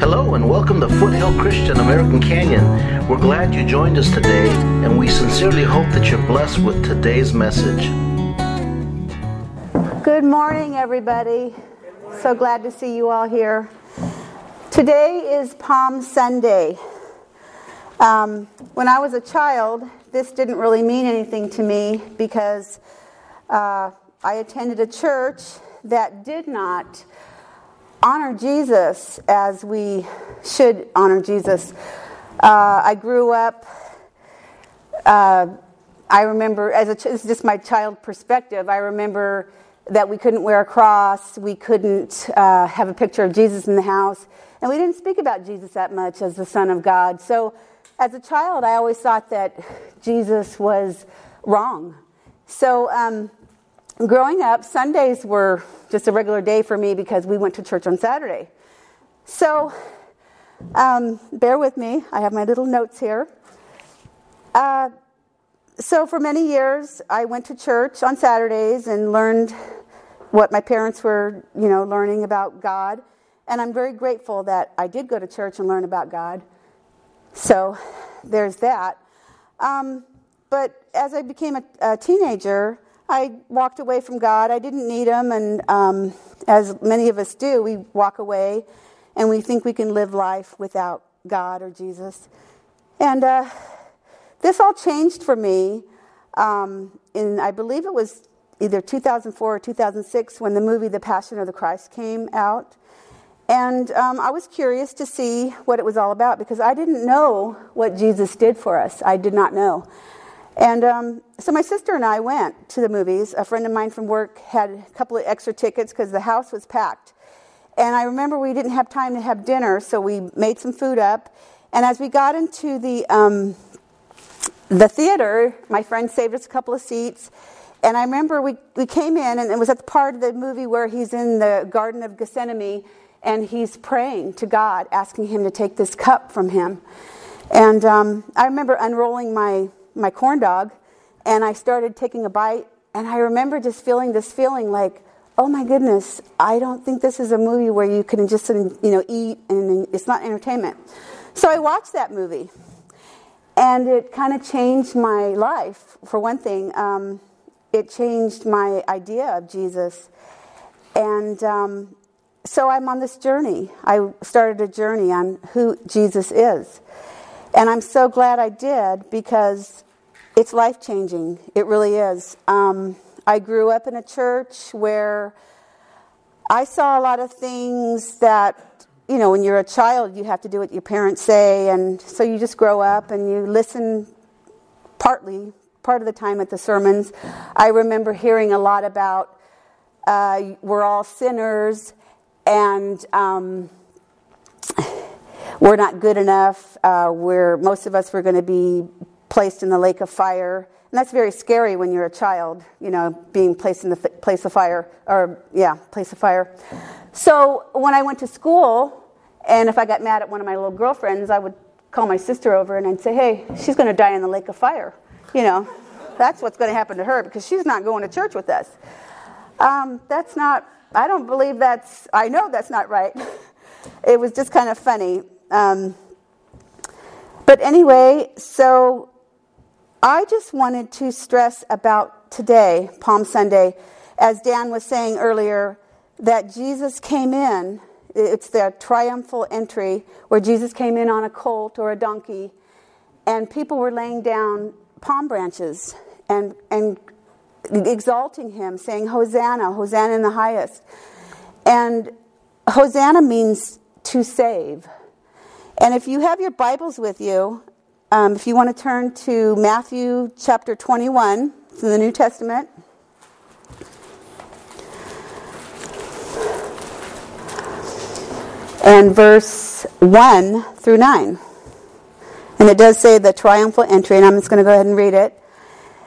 Hello and welcome to Foothill Christian American Canyon. We're glad you joined us today, and we sincerely hope that you're blessed with today's message. Good morning, everybody. So glad to see you all here. Today is Palm Sunday. Um, when I was a child, this didn't really mean anything to me because uh, I attended a church that did not honor Jesus as we should honor Jesus. Uh, I grew up, uh, I remember, as a, this is just my child perspective, I remember that we couldn't wear a cross, we couldn't uh, have a picture of Jesus in the house, and we didn't speak about Jesus that much as the Son of God. So as a child, I always thought that Jesus was wrong. So um, growing up, Sundays were just a regular day for me because we went to church on Saturday. So, um, bear with me. I have my little notes here. Uh, so, for many years, I went to church on Saturdays and learned what my parents were, you know, learning about God. And I'm very grateful that I did go to church and learn about God. So, there's that. Um, but as I became a, a teenager, I walked away from God. I didn't need Him, and um, as many of us do, we walk away and we think we can live life without God or Jesus. And uh, this all changed for me um, in, I believe it was either 2004 or 2006 when the movie The Passion of the Christ came out. And um, I was curious to see what it was all about because I didn't know what Jesus did for us. I did not know. And um, so my sister and I went to the movies. A friend of mine from work had a couple of extra tickets because the house was packed. And I remember we didn't have time to have dinner, so we made some food up. And as we got into the um, the theater, my friend saved us a couple of seats. And I remember we, we came in, and it was at the part of the movie where he's in the Garden of Gethsemane and he's praying to God, asking him to take this cup from him. And um, I remember unrolling my my corn dog and I started taking a bite. And I remember just feeling this feeling like, oh my goodness, I don't think this is a movie where you can just you know eat and it's not entertainment. So I watched that movie, and it kind of changed my life. For one thing, um, it changed my idea of Jesus, and um, so I'm on this journey. I started a journey on who Jesus is. And I'm so glad I did because it's life changing. It really is. Um, I grew up in a church where I saw a lot of things that, you know, when you're a child, you have to do what your parents say. And so you just grow up and you listen partly, part of the time at the sermons. I remember hearing a lot about uh, we're all sinners and. Um, we're not good enough. Uh, we're, most of us were going to be placed in the lake of fire. And that's very scary when you're a child, you know, being placed in the f- place of fire, or yeah, place of fire. So when I went to school, and if I got mad at one of my little girlfriends, I would call my sister over and I'd say, hey, she's going to die in the lake of fire. You know, that's what's going to happen to her because she's not going to church with us. Um, that's not, I don't believe that's, I know that's not right. it was just kind of funny. Um, but anyway, so I just wanted to stress about today, Palm Sunday, as Dan was saying earlier, that Jesus came in. It's the triumphal entry where Jesus came in on a colt or a donkey, and people were laying down palm branches and, and exalting him, saying, Hosanna, Hosanna in the highest. And Hosanna means to save. And if you have your Bibles with you, um, if you want to turn to Matthew chapter 21, it's in the New Testament. And verse 1 through 9. And it does say the triumphal entry, and I'm just going to go ahead and read it.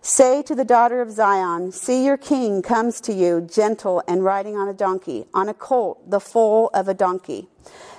Say to the daughter of Zion, See your king comes to you, gentle and riding on a donkey, on a colt, the foal of a donkey.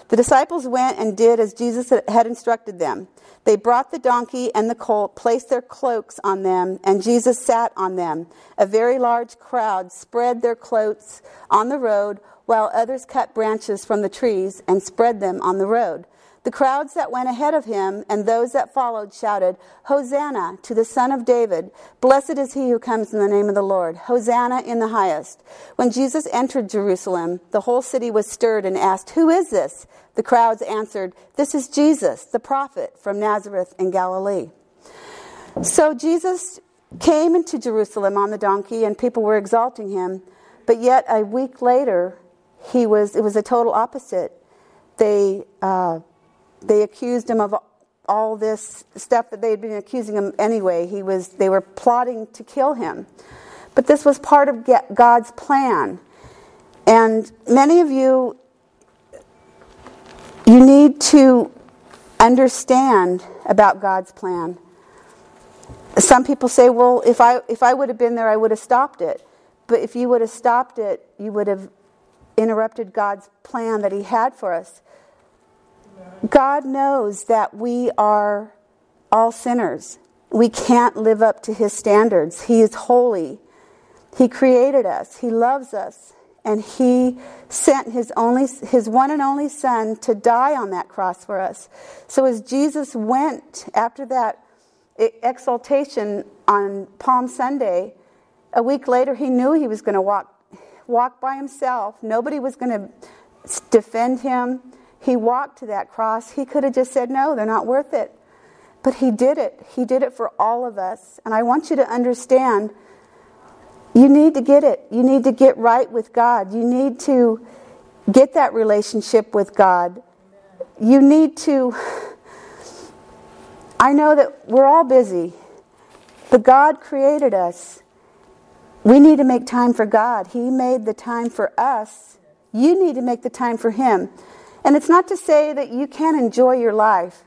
The disciples went and did as Jesus had instructed them. They brought the donkey and the colt, placed their cloaks on them, and Jesus sat on them. A very large crowd spread their cloaks on the road, while others cut branches from the trees and spread them on the road. The crowds that went ahead of him and those that followed shouted, Hosanna to the Son of David. Blessed is he who comes in the name of the Lord. Hosanna in the highest. When Jesus entered Jerusalem, the whole city was stirred and asked, Who is this? The crowds answered, This is Jesus, the prophet from Nazareth in Galilee. So Jesus came into Jerusalem on the donkey, and people were exalting him. But yet, a week later, he was, it was a total opposite. They, uh, they accused him of all this stuff that they had been accusing him anyway. He was, they were plotting to kill him. But this was part of God's plan. And many of you, you need to understand about God's plan. Some people say, well, if I, if I would have been there, I would have stopped it. But if you would have stopped it, you would have interrupted God's plan that He had for us. God knows that we are all sinners. We can't live up to His standards. He is holy. He created us. He loves us. And He sent His, only, his one and only Son to die on that cross for us. So as Jesus went after that exaltation on Palm Sunday, a week later he knew he was going to walk, walk by himself. Nobody was going to defend him. He walked to that cross. He could have just said, No, they're not worth it. But he did it. He did it for all of us. And I want you to understand you need to get it. You need to get right with God. You need to get that relationship with God. You need to. I know that we're all busy, but God created us. We need to make time for God. He made the time for us. You need to make the time for Him. And it's not to say that you can't enjoy your life,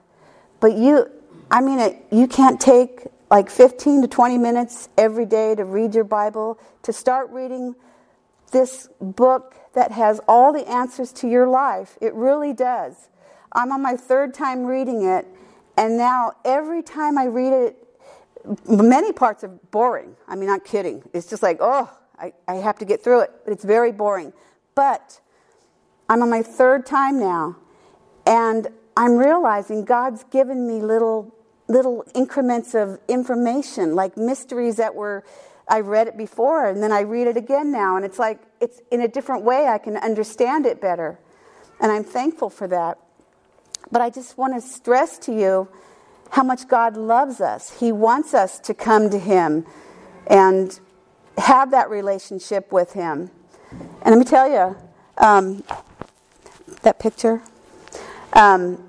but you, I mean, it, you can't take like 15 to 20 minutes every day to read your Bible, to start reading this book that has all the answers to your life. It really does. I'm on my third time reading it, and now every time I read it, many parts are boring. I mean, not kidding. It's just like, oh, I, I have to get through it. But it's very boring. But I'm on my third time now, and I'm realizing God's given me little little increments of information, like mysteries that were I read it before and then I read it again now, and it's like it's in a different way. I can understand it better, and I'm thankful for that. But I just want to stress to you how much God loves us. He wants us to come to Him and have that relationship with Him. And let me tell you, um, that picture. Um,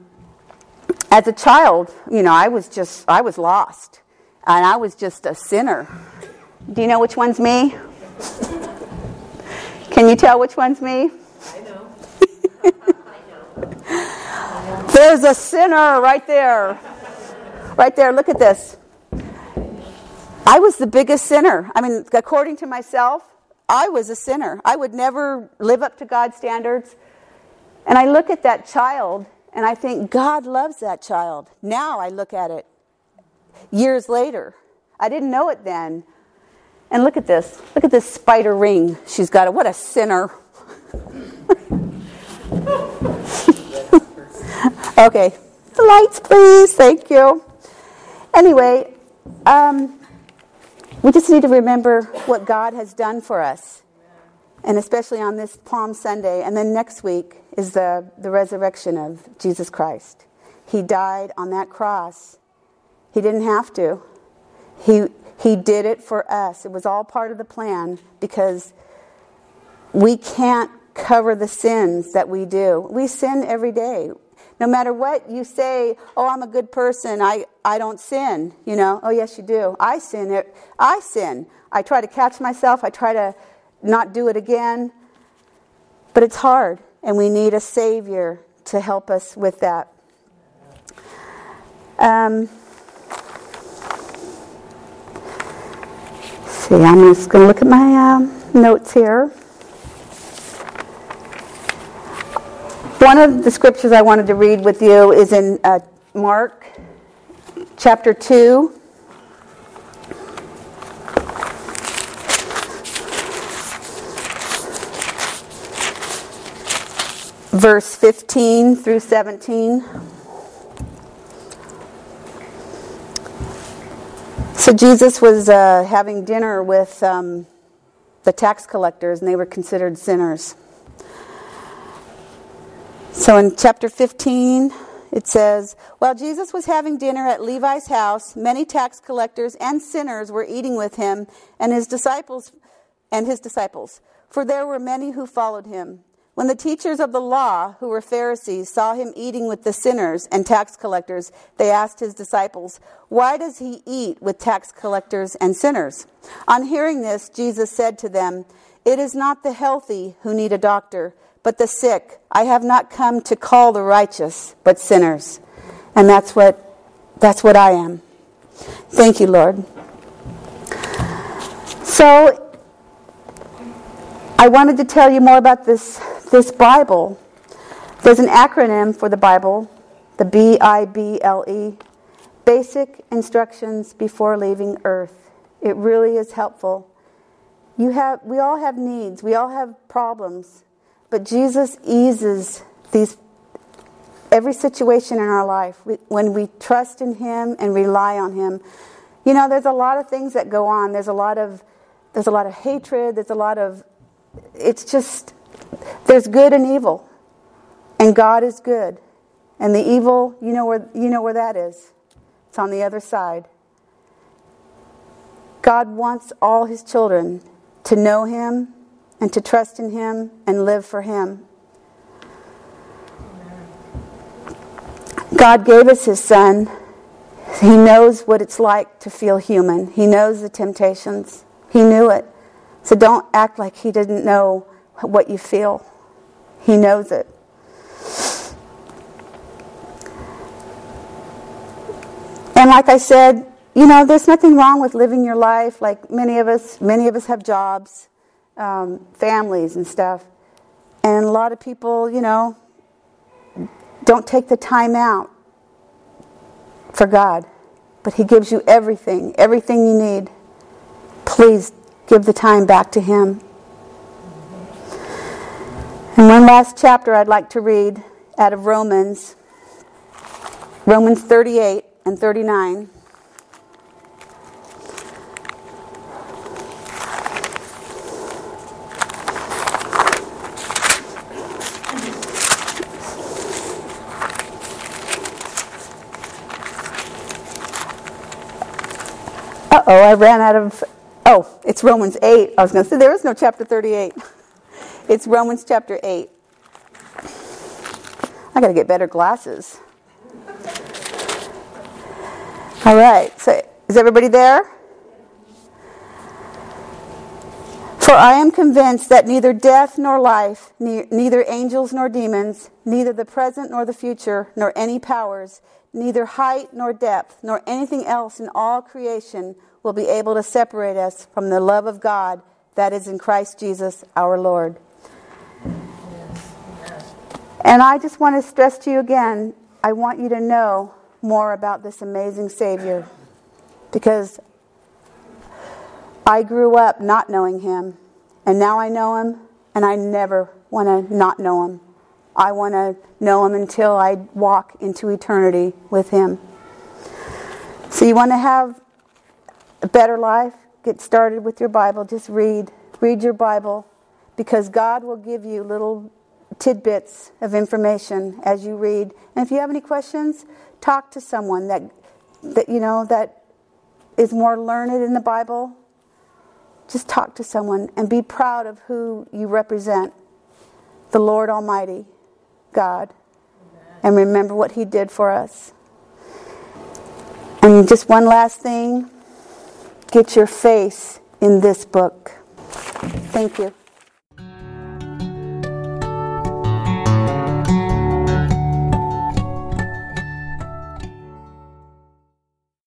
as a child, you know, I was just, I was lost. And I was just a sinner. Do you know which one's me? Can you tell which one's me? I know. There's a sinner right there. Right there. Look at this. I was the biggest sinner. I mean, according to myself, I was a sinner. I would never live up to God's standards. And I look at that child and I think, God loves that child. Now I look at it years later. I didn't know it then. And look at this. Look at this spider ring she's got. What a sinner. okay. The lights, please. Thank you. Anyway, um, we just need to remember what God has done for us and especially on this Palm Sunday. And then next week is the, the resurrection of Jesus Christ. He died on that cross. He didn't have to. He, he did it for us. It was all part of the plan because we can't cover the sins that we do. We sin every day. No matter what you say, oh, I'm a good person, I, I don't sin, you know. Oh, yes, you do. I sin. I sin. I try to catch myself. I try to not do it again. But it's hard, and we need a Savior to help us with that. Um, see, I'm just going to look at my um, notes here. One of the scriptures I wanted to read with you is in uh, Mark chapter 2. Verse 15 through 17. So Jesus was uh, having dinner with um, the tax collectors, and they were considered sinners. So in chapter 15, it says, While Jesus was having dinner at Levi's house, many tax collectors and sinners were eating with him and his disciples and his disciples, for there were many who followed him. When the teachers of the law, who were Pharisees, saw him eating with the sinners and tax collectors, they asked his disciples, Why does he eat with tax collectors and sinners? On hearing this, Jesus said to them, It is not the healthy who need a doctor, but the sick. I have not come to call the righteous, but sinners. And that's what, that's what I am. Thank you, Lord. So, I wanted to tell you more about this this Bible, there's an acronym for the Bible, the B I B L E, Basic Instructions Before Leaving Earth. It really is helpful. You have, we all have needs, we all have problems, but Jesus eases these every situation in our life when we trust in Him and rely on Him. You know, there's a lot of things that go on. There's a lot of there's a lot of hatred. There's a lot of it's just there's good and evil. And God is good. And the evil, you know where you know where that is. It's on the other side. God wants all his children to know him and to trust in him and live for him. God gave us his son. He knows what it's like to feel human. He knows the temptations. He knew it. So don't act like he didn't know what you feel. He knows it. And like I said, you know, there's nothing wrong with living your life. Like many of us, many of us have jobs, um, families, and stuff. And a lot of people, you know, don't take the time out for God. But He gives you everything, everything you need. Please give the time back to Him. And one last chapter I'd like to read out of Romans, Romans 38 and 39. Uh oh, I ran out of. Oh, it's Romans 8. I was going to say there is no chapter 38. It's Romans chapter 8. I got to get better glasses. All right, so is everybody there? For I am convinced that neither death nor life, ne- neither angels nor demons, neither the present nor the future, nor any powers, neither height nor depth, nor anything else in all creation will be able to separate us from the love of God that is in Christ Jesus our Lord. And I just want to stress to you again I want you to know more about this amazing Savior because I grew up not knowing Him, and now I know Him, and I never want to not know Him. I want to know Him until I walk into eternity with Him. So, you want to have a better life? Get started with your Bible. Just read. Read your Bible because God will give you little tidbits of information as you read. And if you have any questions, talk to someone that that you know that is more learned in the Bible. Just talk to someone and be proud of who you represent. The Lord Almighty, God. And remember what he did for us. And just one last thing, get your face in this book. Thank you.